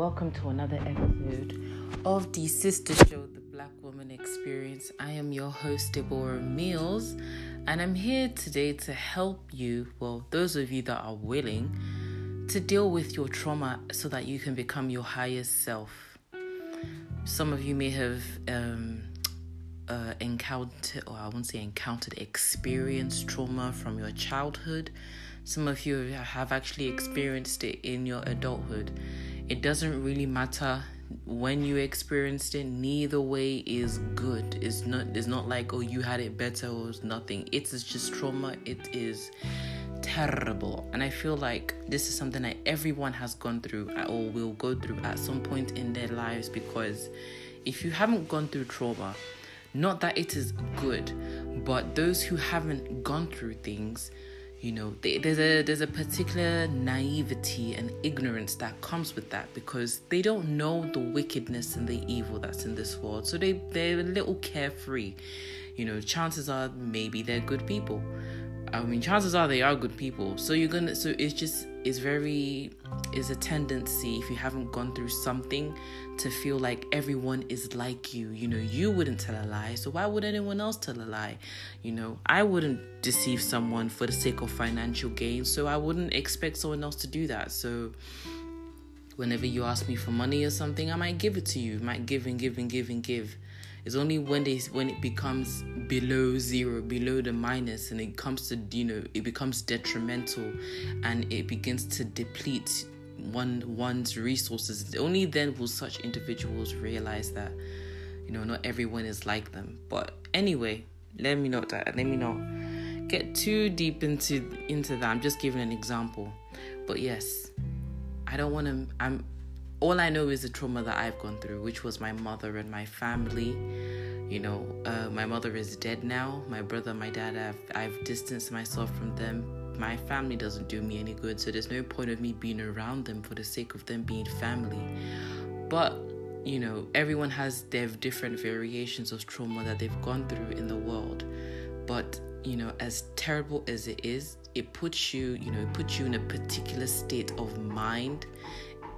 welcome to another episode of the Sister Show, the Black Woman Experience. I am your host, Deborah Mills, and I'm here today to help you, well, those of you that are willing, to deal with your trauma so that you can become your highest self. Some of you may have um, uh, encountered, or I won't say encountered, experienced trauma from your childhood. Some of you have actually experienced it in your adulthood. It doesn't really matter when you experienced it. Neither way is good. It's not. It's not like oh you had it better or it's nothing. It is just trauma. It is terrible. And I feel like this is something that everyone has gone through or will go through at some point in their lives because if you haven't gone through trauma, not that it is good, but those who haven't gone through things you know there's a there's a particular naivety and ignorance that comes with that because they don't know the wickedness and the evil that's in this world. So they they're a little carefree. You know chances are maybe they're good people I mean, chances are they are good people. So you're gonna. So it's just it's very is a tendency if you haven't gone through something to feel like everyone is like you. You know, you wouldn't tell a lie, so why would anyone else tell a lie? You know, I wouldn't deceive someone for the sake of financial gain, so I wouldn't expect someone else to do that. So whenever you ask me for money or something, I might give it to you. Might give and give and give and give. It's only when they when it becomes below zero, below the minus, and it comes to you know it becomes detrimental, and it begins to deplete one one's resources. Only then will such individuals realize that you know not everyone is like them. But anyway, let me not. Uh, let me not get too deep into into that. I'm just giving an example. But yes, I don't want to. I'm all I know is the trauma that I've gone through, which was my mother and my family. You know, uh, my mother is dead now. My brother, my dad, I've, I've distanced myself from them. My family doesn't do me any good, so there's no point of me being around them for the sake of them being family. But, you know, everyone has their different variations of trauma that they've gone through in the world. But, you know, as terrible as it is, it puts you, you know, it puts you in a particular state of mind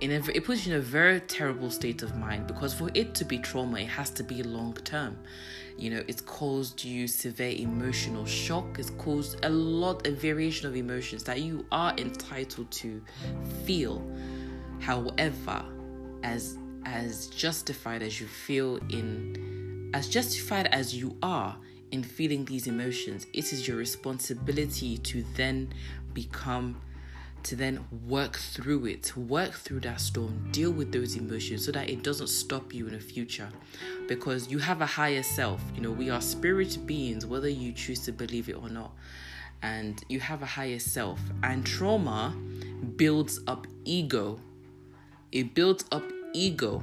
in a, it puts you in a very terrible state of mind because for it to be trauma, it has to be long term. You know, it's caused you severe emotional shock. It's caused a lot of variation of emotions that you are entitled to feel. However, as as justified as you feel in as justified as you are in feeling these emotions, it is your responsibility to then become to then work through it, work through that storm, deal with those emotions so that it doesn't stop you in the future. Because you have a higher self. You know, we are spirit beings, whether you choose to believe it or not. And you have a higher self. And trauma builds up ego. It builds up ego,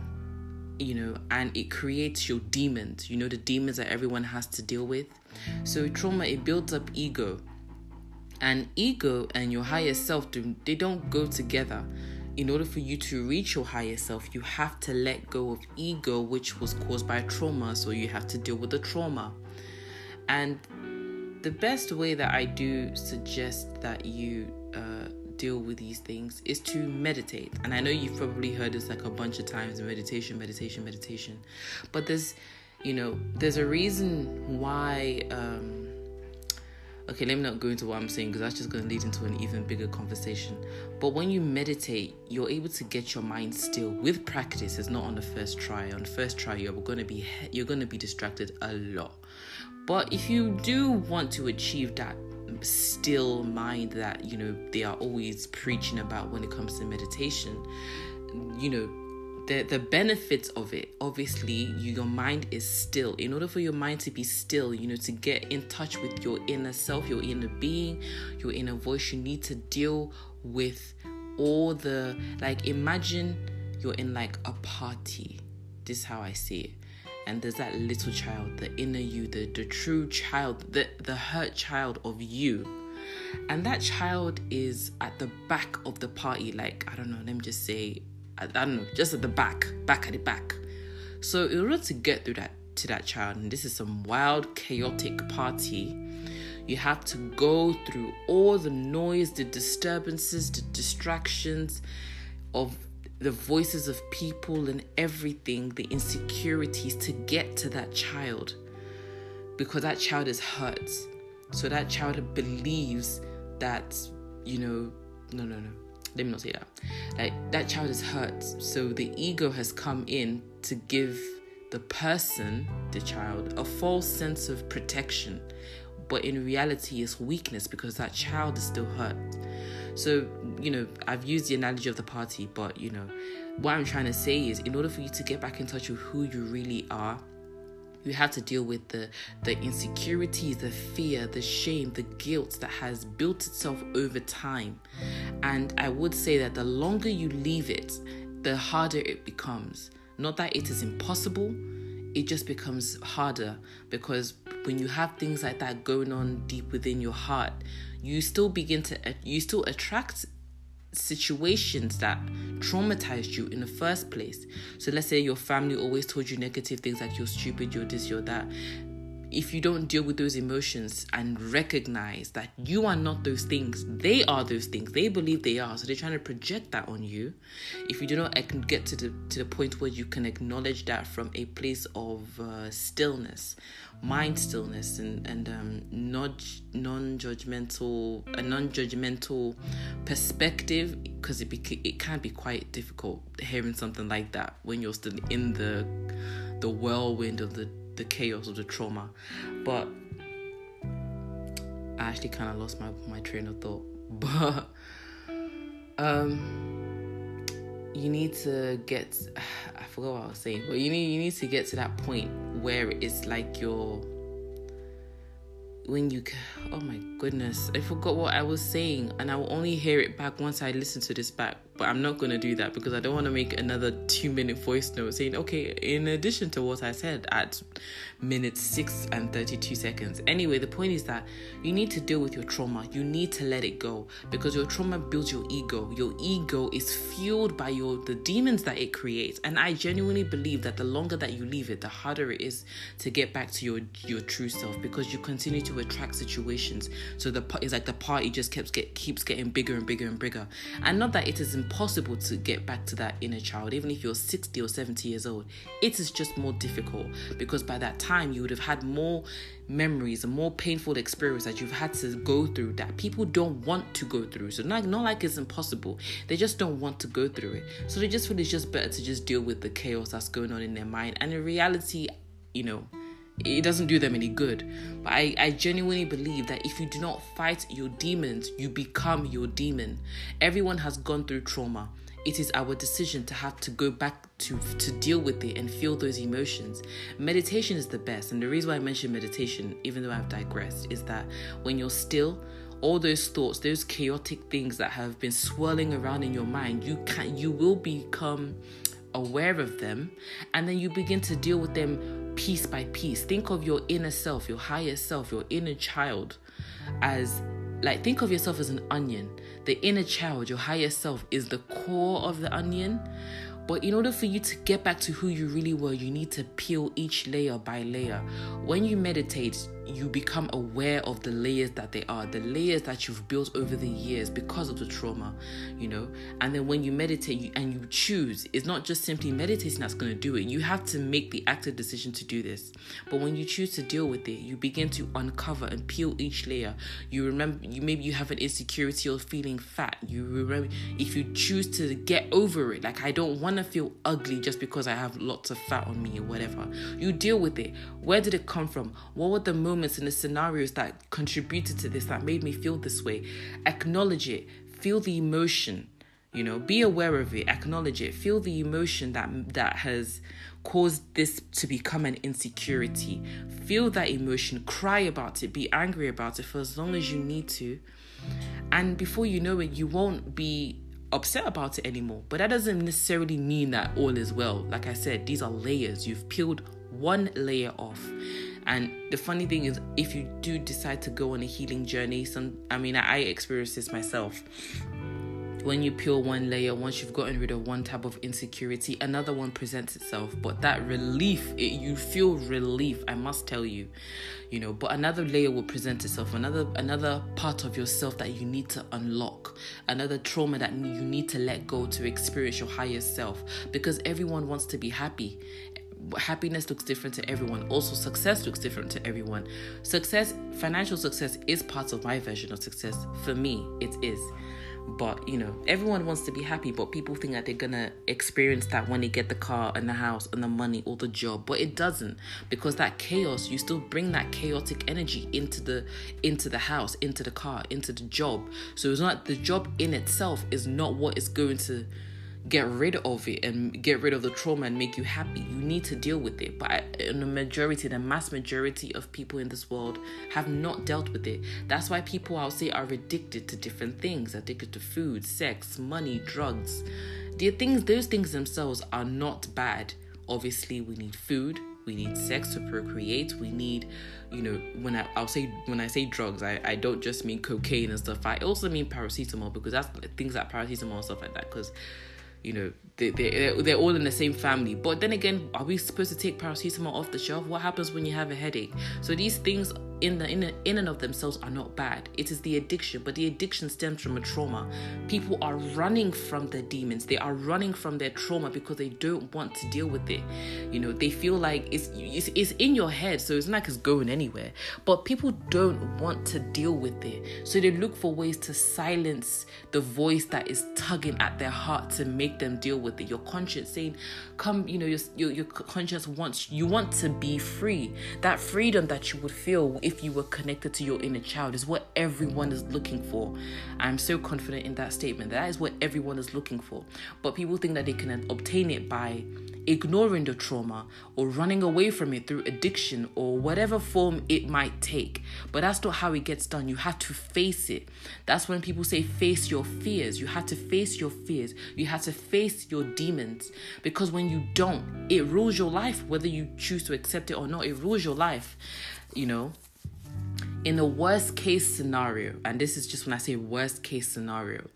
you know, and it creates your demons. You know, the demons that everyone has to deal with. So, trauma, it builds up ego and ego and your higher self do they don't go together. In order for you to reach your higher self you have to let go of ego which was caused by trauma. So you have to deal with the trauma. And the best way that i do suggest that you uh, deal with these things is to meditate. And i know you've probably heard this like a bunch of times meditation meditation meditation. But there's you know there's a reason why um, okay, let me not go into what I'm saying because that's just going to lead into an even bigger conversation. But when you meditate, you're able to get your mind still with practice. It's not on the first try. On the first try, you're going to be you're going to be distracted a lot. But if you do want to achieve that still mind that you know they are always preaching about when it comes to meditation, you know the the benefits of it obviously you, your mind is still. In order for your mind to be still you know to get in touch with your inner self your inner being your inner voice you need to deal with all the like imagine you're in like a party. This is how i see it. And there's that little child the inner you the the true child the the hurt child of you. And that child is at the back of the party. Like i don't know let me just say I, don't know, just at the back, back at the back. So in order to get through that to that child, and this is some wild, chaotic party, you have to go through all the noise, the disturbances, the distractions of the voices of people and everything, the insecurities to get to that child because that child is hurt. So that child believes that, you know, no, no, no, let me not say that. Like that child is hurt. So the ego has come in to give the person, the child, a false sense of protection. But in reality, it's weakness because that child is still hurt. So, you know, I've used the analogy of the party, but, you know, what I'm trying to say is in order for you to get back in touch with who you really are, you have to deal with the the insecurities the fear the shame the guilt that has built itself over time. And i would say that the longer you leave it the harder it becomes. Not that it is impossible it just becomes harder because when you have things like that going on deep within your heart you still begin to you still attract situations that traumatized you in the first place. So let's say your family always told you negative things like you're stupid, you're this, you're that if you don't deal with those emotions and recognize that you are not those things, they are those things. They believe they are, so they're trying to project that on you. If you do not get to the to the point where you can acknowledge that from a place of uh, stillness, mind stillness, and and um, not non-judgmental a non-judgmental perspective, because it it can be quite difficult hearing something like that when you're still in the the whirlwind of the the chaos of the trauma. But I actually kind of lost my, my train of thought. But um, you need to get I forgot what I was saying, but you need you need to get to that point where it's like you're when you oh my goodness i forgot what i was saying and i will only hear it back once i listen to this back but I'm not going to do that because I don't want to make another two minute voice note saying, okay, in addition to what I said at minute 6 and 32 seconds. Anyway, the point is that you need to deal with your trauma. You need to let it go because your trauma builds your ego. Your ego is fueled by your the demons that it creates. And I genuinely believe that the longer that you leave it, the harder it is to get back to your your true self because you continue to attract situations. So the it's like the party just keeps get keeps getting bigger and bigger and bigger. And not that it is impossible to get back to that inner child, even if you're 60 or 70 years old. It is just more difficult because by that time you would have had more memories and more painful experience that you've had to go through that people don't want to go through. So not, not like it's impossible. They just don't want to go through it. So they just feel it's just better to just deal with the chaos that's going on in their mind. And in reality, you know, it doesn't do them any good. But I, I genuinely believe that if you do not fight your demons, you become your demon. Everyone has gone through trauma. It is our decision to have to go back to to deal with it and feel those emotions. Meditation is the best, and the reason why I mention meditation, even though I've digressed, is that when you're still, all those thoughts, those chaotic things that have been swirling around in your mind, you can you will become aware of them, and then you begin to deal with them piece by piece. Think of your inner self, your higher self, your inner child as like think of yourself as an onion. The inner child, your higher self is the core of the onion. But in order for you to get back to who you really were, you need to peel each layer by layer. When you meditate, you become aware of the layers that they are, the layers that you've built over the years because of the trauma, you know. And then when you meditate you, and you choose, it's not just simply meditating that's going to do it. You have to make the active decision to do this. But when you choose to deal with it, you begin to uncover and peel each layer. You remember, you maybe you have an insecurity or feeling fat. You remember if you choose to get over it, like I don't want to feel ugly just because I have lots of fat on me or whatever. You deal with it. Where did it come from? What were the moments? Moments and the scenarios that contributed to this, that made me feel this way. Acknowledge it, feel the emotion, you know, be aware of it, acknowledge it, feel the emotion that that has caused this to become an insecurity. Feel that emotion, cry about it, be angry about it for as long as you need to. And before you know it, you won't be upset about it anymore. But that doesn't necessarily mean that all is well. Like I said, these are layers. You've peeled one layer off. And the funny thing is, if you do decide to go on a healing journey, some I mean, I experienced this myself. when you peel one layer, once you've gotten rid of one type of insecurity, another one presents itself. But that relief, it, you feel relief, I must tell you, you know. But another layer will present itself, another another part of yourself that you need to unlock, another trauma that you need to let go to experience your higher self. Because everyone wants to be happy, happiness looks different to everyone. Also, success looks different to everyone. Success, financial success, is part of my version of success. For me, it is. But you know, everyone wants to be happy, but people think that they're gonna experience that when they get the car and the house and the money or the job. But it doesn't because that chaos, you still bring that chaotic energy into the into the house, into the car, into the job. So it's not the job in itself is not what is going to get rid of it and get rid of the trauma and make you happy. You need to deal with it. But in the majority, the mass majority of people in this world have not dealt with it. That's why people, I'll say, are addicted to different things addicted to food, sex, money, drugs. The things, those things themselves are not bad. Obviously, we need food, we need sex to procreate we need you know when I, i'll say when i say drugs I, I don't just mean cocaine and stuff i also mean paracetamol because that's things like paracetamol and stuff like that because you know they, they, they're all in the same family. But then again are we supposed to take paracetamol off the shelf? What happens when you have a headache? So these things in the in, in and of themselves are not bad. It is the addiction but the addiction stems from a trauma. People are running from their demons. They are running from their trauma because they don't want to deal with it. You know they feel like it's it's, it's in your head so it's not like it's going anywhere. But people don't want to deal with it. So they look for ways to silence the voice that is tugging at their heart to make them deal with it. Your conscience saying come you know your, your, your conscience wants you want to be free. That freedom that you would feel if you were connected to your inner child is what everyone is looking for. I'm so confident in that statement. That is what everyone is looking for. But people think that they can obtain it by ignoring the trauma or running away from it through addiction or whatever form it might take. But that's not how it gets done. You have to face it. That's when people say face your fears. You have to face your fears. You have to face your demons because when you don't, it rules your life whether you choose to accept it or not. It rules your life, you know in the worst case scenario, and this is just when I say worst case scenario,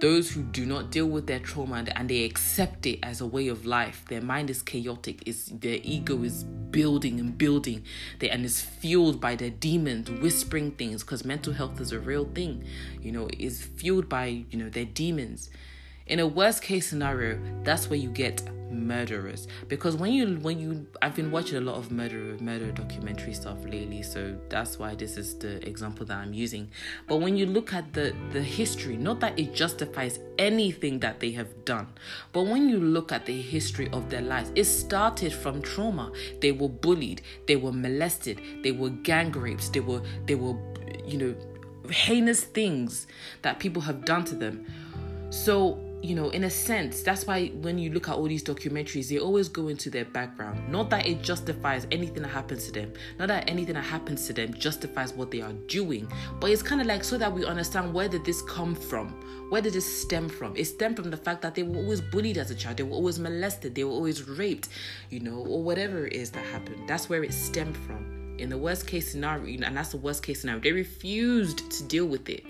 those who do not deal with their trauma and they accept it as a way of life, their mind is chaotic, is their ego is building and building, they, and is fueled by their demons whispering things because mental health is a real thing, you know, is fueled by you know their demons. In a worst case scenario, that's where you get murderers. Because when you when you I've been watching a lot of murder murder documentary stuff lately so that's why this is the example that I'm using. But when you look at the the history not that it justifies anything that they have done but when you look at the history of their lives it started from trauma. They were bullied they were molested they were gang rapes they were they were you know heinous things that people have done to them. So you know, in a sense, that's why when you look at all these documentaries, they always go into their background. Not that it justifies anything that happens to them, not that anything that happens to them justifies what they are doing, but it's kind of like so that we understand where did this come from? Where did this stem from? It stemmed from the fact that they were always bullied as a child, they were always molested, they were always raped, you know, or whatever it is that happened. That's where it stemmed from in the worst case scenario, and that's the worst case scenario, they refused to deal with it.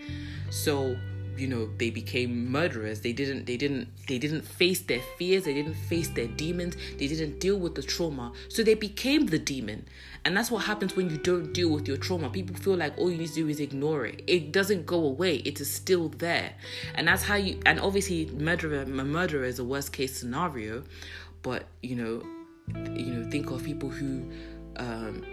So you know they became murderers. They didn't they didn't they didn't face their fears. They didn't face their demons. They didn't deal with the trauma. So they became the demon. And that's what happens when you don't deal with your trauma. People feel like all you need to do is ignore it. It doesn't go away. It is still there. And that's how you and obviously murderer a murderer is a worst case scenario. But you know you know think of people who um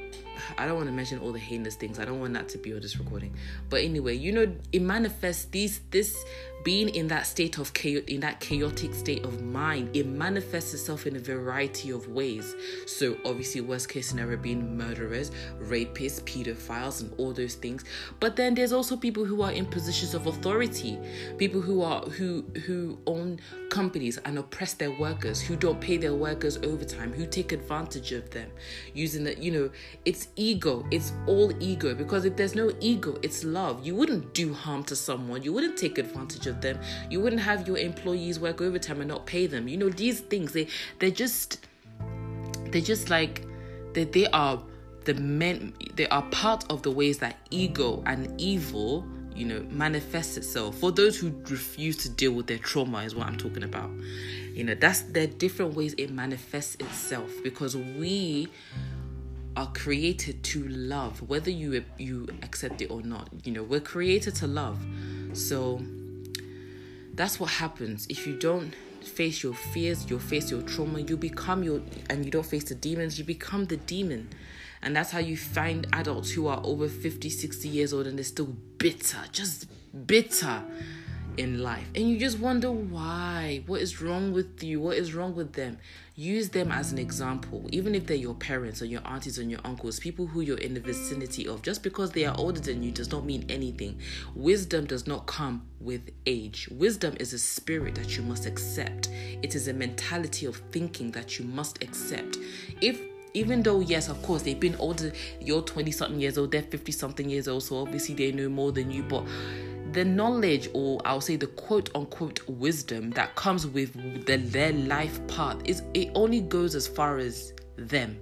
I don't want to mention all the heinous things. I don't want that to be on this recording. But anyway, you know, it manifests these this being in that state of chaos in that chaotic state of mind it manifests itself in a variety of ways. So obviously worst case scenario being murderers rapists pedophiles and all those things. But then there's also people who are in positions of authority people who are who who own companies and oppress their workers who don't pay their workers overtime who take advantage of them. Using that you know it's ego it's all ego because if there's no ego it's love. You wouldn't do harm to someone. You wouldn't take advantage of of them. You wouldn't have your employees work overtime and not pay them. You know, these things they they're just they're just like they they are the men they are part of the ways that ego and evil you know, manifests itself. For those who refuse to deal with their trauma, is what I'm talking about. You know, that's there different ways it manifests itself because we are created to love, whether you you accept it or not. You know, we're created to love. So that's what happens if you don't face your fears, you face your trauma, you become your and you don't face the demons, you become the demon. And that's how you find adults who are over 50, 60 years old and they're still bitter, just bitter in life. And you just wonder why. What is wrong with you? What is wrong with them? Use them as an example, even if they're your parents or your aunties and your uncles, people who you're in the vicinity of. Just because they are older than you does not mean anything. Wisdom does not come with age. Wisdom is a spirit that you must accept, it is a mentality of thinking that you must accept. If even though yes of course they've been older you're 20 something years old they're 50 something years old so obviously they know more than you but the knowledge or I'll say the quote unquote wisdom that comes with the, their life path is it only goes as far as them.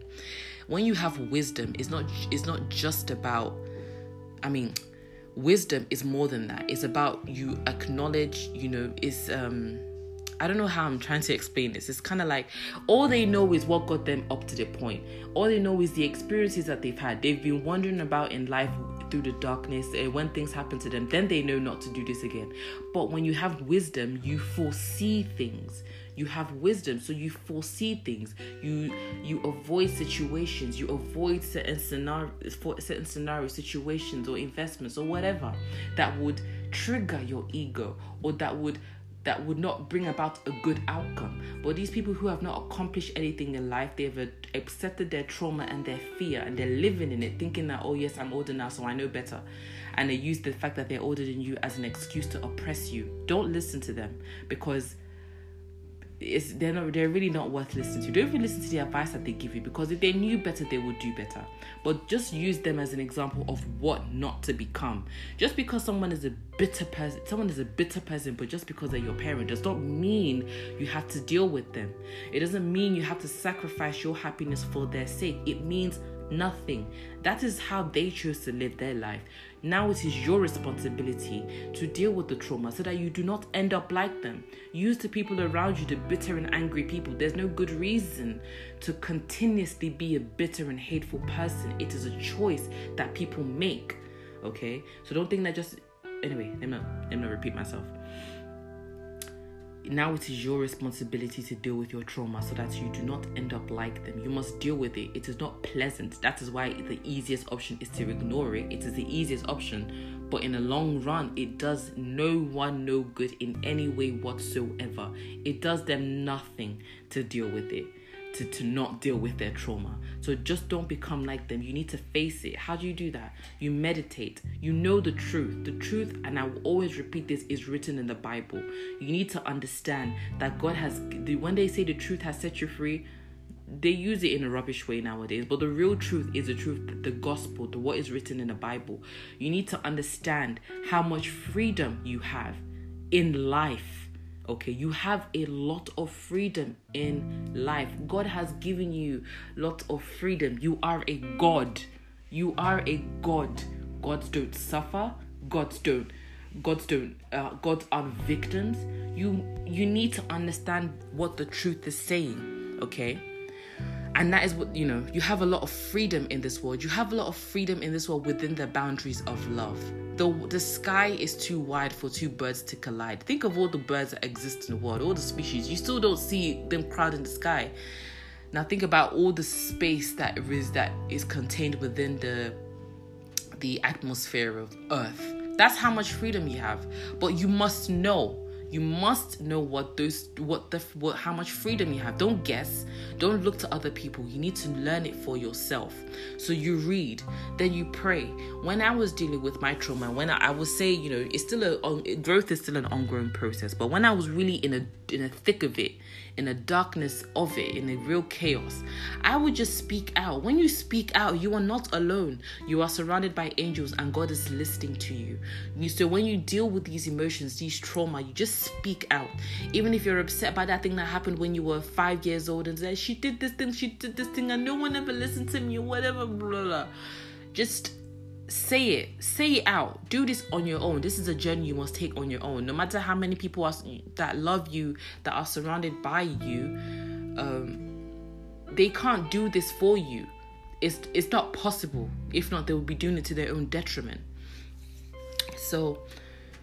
When you have wisdom, it's not it's not just about I mean wisdom is more than that. It's about you acknowledge, you know, it's um I don't know how I'm trying to explain this. It's kind of like all they know is what got them up to the point. All they know is the experiences that they've had. They've been wandering about in life through the darkness and when things happen to them then they know not to do this again but when you have wisdom you foresee things you have wisdom so you foresee things you you avoid situations you avoid certain scenarios for certain scenario situations or investments or whatever that would trigger your ego or that would that would not bring about a good outcome. But these people who have not accomplished anything in life, they've accepted their trauma and their fear and they're living in it, thinking that, oh, yes, I'm older now, so I know better. And they use the fact that they're older than you as an excuse to oppress you. Don't listen to them because it's they're not they're really not worth listening to. Don't even listen to the advice that they give you because if they knew better, they would do better. But just use them as an example of what not to become. Just because someone is a bitter person, someone is a bitter person, but just because they're your parent does not mean you have to deal with them. It doesn't mean you have to sacrifice your happiness for their sake. It means nothing. That is how they choose to live their life. Now it is your responsibility to deal with the trauma so that you do not end up like them. Use the people around you, the bitter and angry people. There's no good reason to continuously be a bitter and hateful person. It is a choice that people make. Okay? So don't think that just anyway, let me not, let me repeat myself now it is your responsibility to deal with your trauma so that you do not end up like them. You must deal with it. It is not pleasant. That is why the easiest option is to ignore it. It is the easiest option, but in the long run, it does no one no good in any way whatsoever. It does them nothing to deal with it to, to not deal with their trauma. So just don't become like them. You need to face it. How do you do that? You meditate. You know the truth. The truth, and I will always repeat this, is written in the Bible. You need to understand that God has, the when they say the truth has set you free, they use it in a rubbish way nowadays but the real truth is the truth the gospel the what is written in the bible you need to understand how much freedom you have in life okay you have a lot of freedom in life. God has given you lots of freedom. You are a god. You are a god. Gods don't suffer. Gods don't gods don't uh, gods are victims. You you need to understand what the truth is saying okay and that is what you know you have a lot of freedom in this world. You have a lot of freedom in this world within the boundaries of love. The the sky is too wide for two birds to collide. Think of all the birds that exist in the world all the species. You still don't see them crowding the sky. Now think about all the space that is that is contained within the the atmosphere of earth. That's how much freedom you have. But you must know you must know what those what the what how much freedom you have. Don't guess. Don't look to other people. You need to learn it for yourself. So you read then you pray. When i was dealing with my trauma when i, I would say you know it's still a growth is still an ongoing process. But when i was really in a in the thick of it in the darkness of it, in the real chaos, I would just speak out. When you speak out, you are not alone. You are surrounded by angels and God is listening to you. so when you deal with these emotions, these trauma, you just speak out. Even if you're upset by that thing that happened when you were five years old and say, she did this thing, she did this thing, and no one ever listened to me whatever, blah, blah. Just say it say it out. Do this on your own. This is a journey you must take on your own. No matter how many people are that love you that are surrounded by you um they can't do this for you. It's it's not possible. If not they will be doing it to their own detriment. So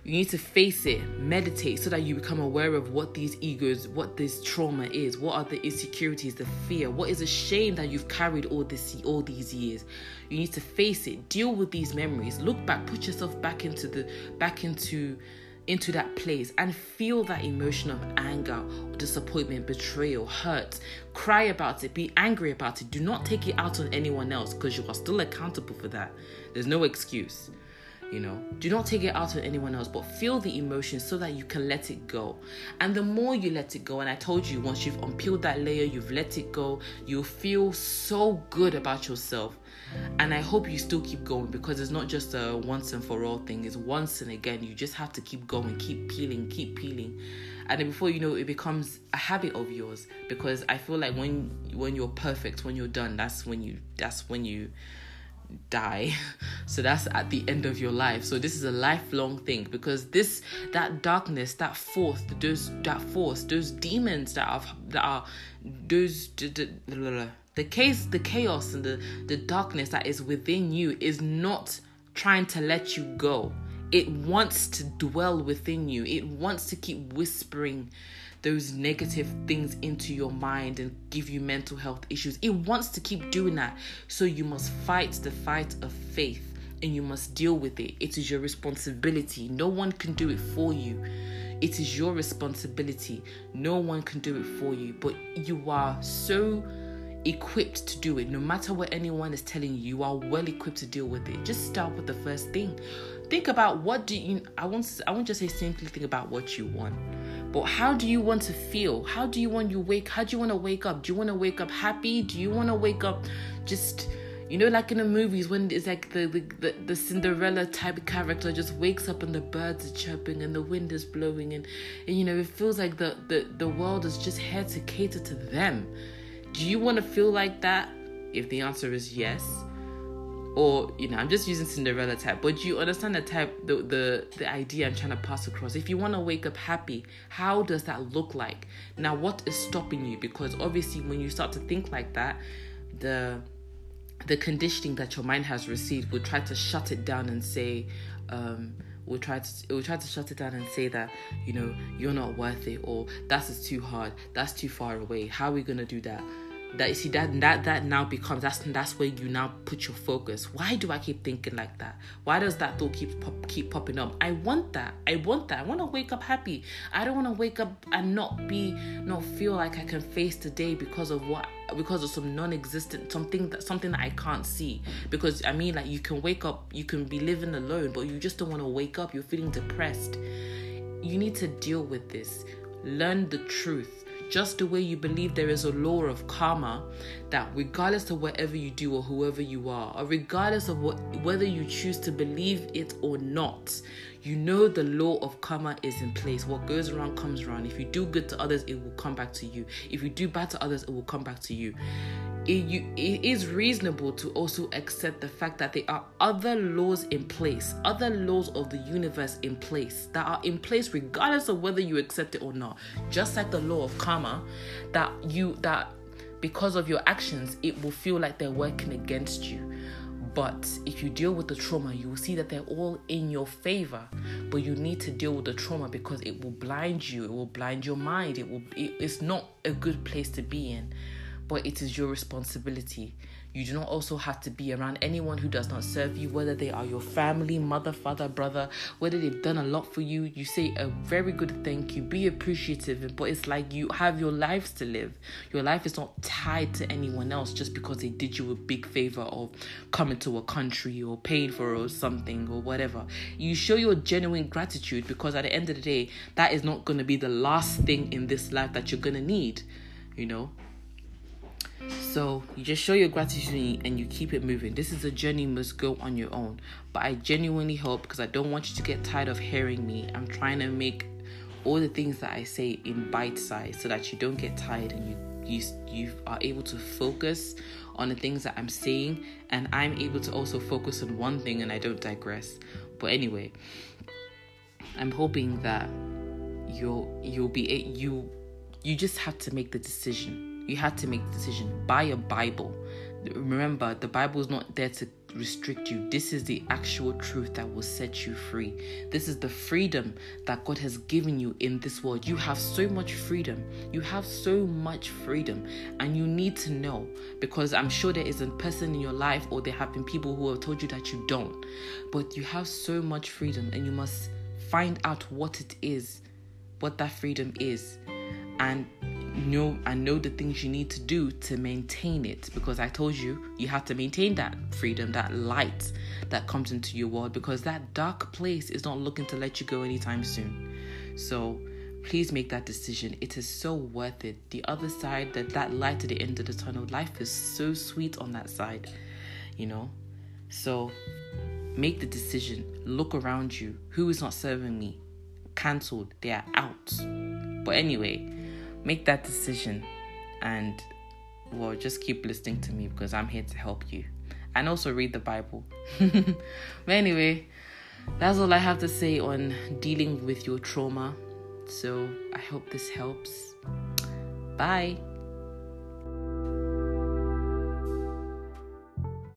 you need to face it, meditate so that you become aware of what these egos, what this trauma is, what are the insecurities, the fear, what is the shame that you've carried all this all these years. You need to face it, deal with these memories, look back, put yourself back into the back into into that place and feel that emotion of anger, disappointment, betrayal, hurt. Cry about it, be angry about it. Do not take it out on anyone else because you are still accountable for that. There's no excuse you know. Do not take it out on anyone else but feel the emotion so that you can let it go. And the more you let it go and i told you once you've unpeeled that layer you've let it go you'll feel so good about yourself. And i hope you still keep going because it's not just a once and for all thing it's once and again. You just have to keep going keep peeling keep peeling. And then before you know it becomes a habit of yours because i feel like when when you're perfect when you're done that's when you that's when you die. So that's at the end of your life. So this is a lifelong thing because this that darkness that force those that force those demons that are that are those the, case the chaos and the the darkness that is within you is not trying to let you go. It wants to dwell within you. It wants to keep whispering those negative things into your mind and give you mental health issues. It wants to keep doing that. So you must fight the fight of faith and you must deal with it. It is your responsibility. No one can do it for you. It is your responsibility. No one can do it for you, but you are so equipped to do it. No matter what anyone is telling you, you are well equipped to deal with it. Just start with the first thing. Think about what do you I want to, I want to say simply think about what you want. But how do you want to feel? How do you want you wake? How do you want to wake up? Do you want to wake up happy? Do you want to wake up just you know, like in the movies when it's like the, the, the, Cinderella type character just wakes up and the birds are chirping and the wind is blowing and, and you know, it feels like the, the, the world is just here to cater to them. Do you want to feel like that? If the answer is yes, or you know i'm just using cinderella type but do you understand the type the the, the idea i'm trying to pass across? If you want to wake up happy how does that look like? Now what is stopping you? Because obviously when you start to think like that the the conditioning that your mind has received will try to shut it down and say um will try to will try to shut it down and say that you know you're not worth it or that's too hard that's too far away. How are we gonna do that that you see that that that now becomes that's that's where you now put your focus. Why do i keep thinking like that? Why does that thought keep pop, keep popping up? I want that. I want that. I want to wake up happy. I don't want to wake up and not be not feel like i can face the day because of what because of some non-existent something that something that i can't see. Because i mean like you can wake up you can be living alone but you just don't want to wake up. You're feeling depressed. You need to deal with this. Learn the truth just the way you believe there is a law of karma that regardless of whatever you do or whoever you are, or regardless of what, whether you choose to believe it or not, you know the law of karma is in place. What goes around comes around. If you do good to others, it will come back to you. If you do bad to others, it will come back to you it, you, it is reasonable to also accept the fact that there are other laws in place, other laws of the universe in place that are in place regardless of whether you accept it or not. Just like the law of karma, that you that because of your actions, it will feel like they're working against you. But if you deal with the trauma, you will see that they're all in your favor. But you need to deal with the trauma because it will blind you. It will blind your mind. It will. It, it's not a good place to be in but it is your responsibility. You do not also have to be around anyone who does not serve you, whether they are your family, mother, father, brother, whether they've done a lot for you. You say a very good thank you, be appreciative, but it's like you have your lives to live. Your life is not tied to anyone else just because they did you a big favor of coming to a country or paying for or something or whatever. You show your genuine gratitude because at the end of the day, that is not going to be the last thing in this life that you're going to need, you know? So you just show your gratitude and you keep it moving. This is a journey must go on your own. But I genuinely hope because I don't want you to get tired of hearing me. I'm trying to make all the things that I say in bite size so that you don't get tired and you you you are able to focus on the things that I'm saying, and I'm able to also focus on one thing and I don't digress. But anyway, I'm hoping that you'll you'll be you you just have to make the decision. You have to make the decision. Buy a Bible. Remember, the Bible is not there to restrict you. This is the actual truth that will set you free. This is the freedom that God has given you in this world. You have so much freedom. You have so much freedom, and you need to know because I'm sure there is a person in your life, or there have been people who have told you that you don't. But you have so much freedom, and you must find out what it is, what that freedom is, and know and know the things you need to do to maintain it because I told you you have to maintain that freedom, that light that comes into your world because that dark place is not looking to let you go anytime soon. So please make that decision. It is so worth it. The other side, that that light at the end of the tunnel, life is so sweet on that side, you know. So make the decision. Look around you. Who is not serving me? Cancelled. They are out. But anyway, make that decision and well just keep listening to me because i'm here to help you. And also read the bible. But anyway that's all i have to say on dealing with your trauma. So i hope this helps. Bye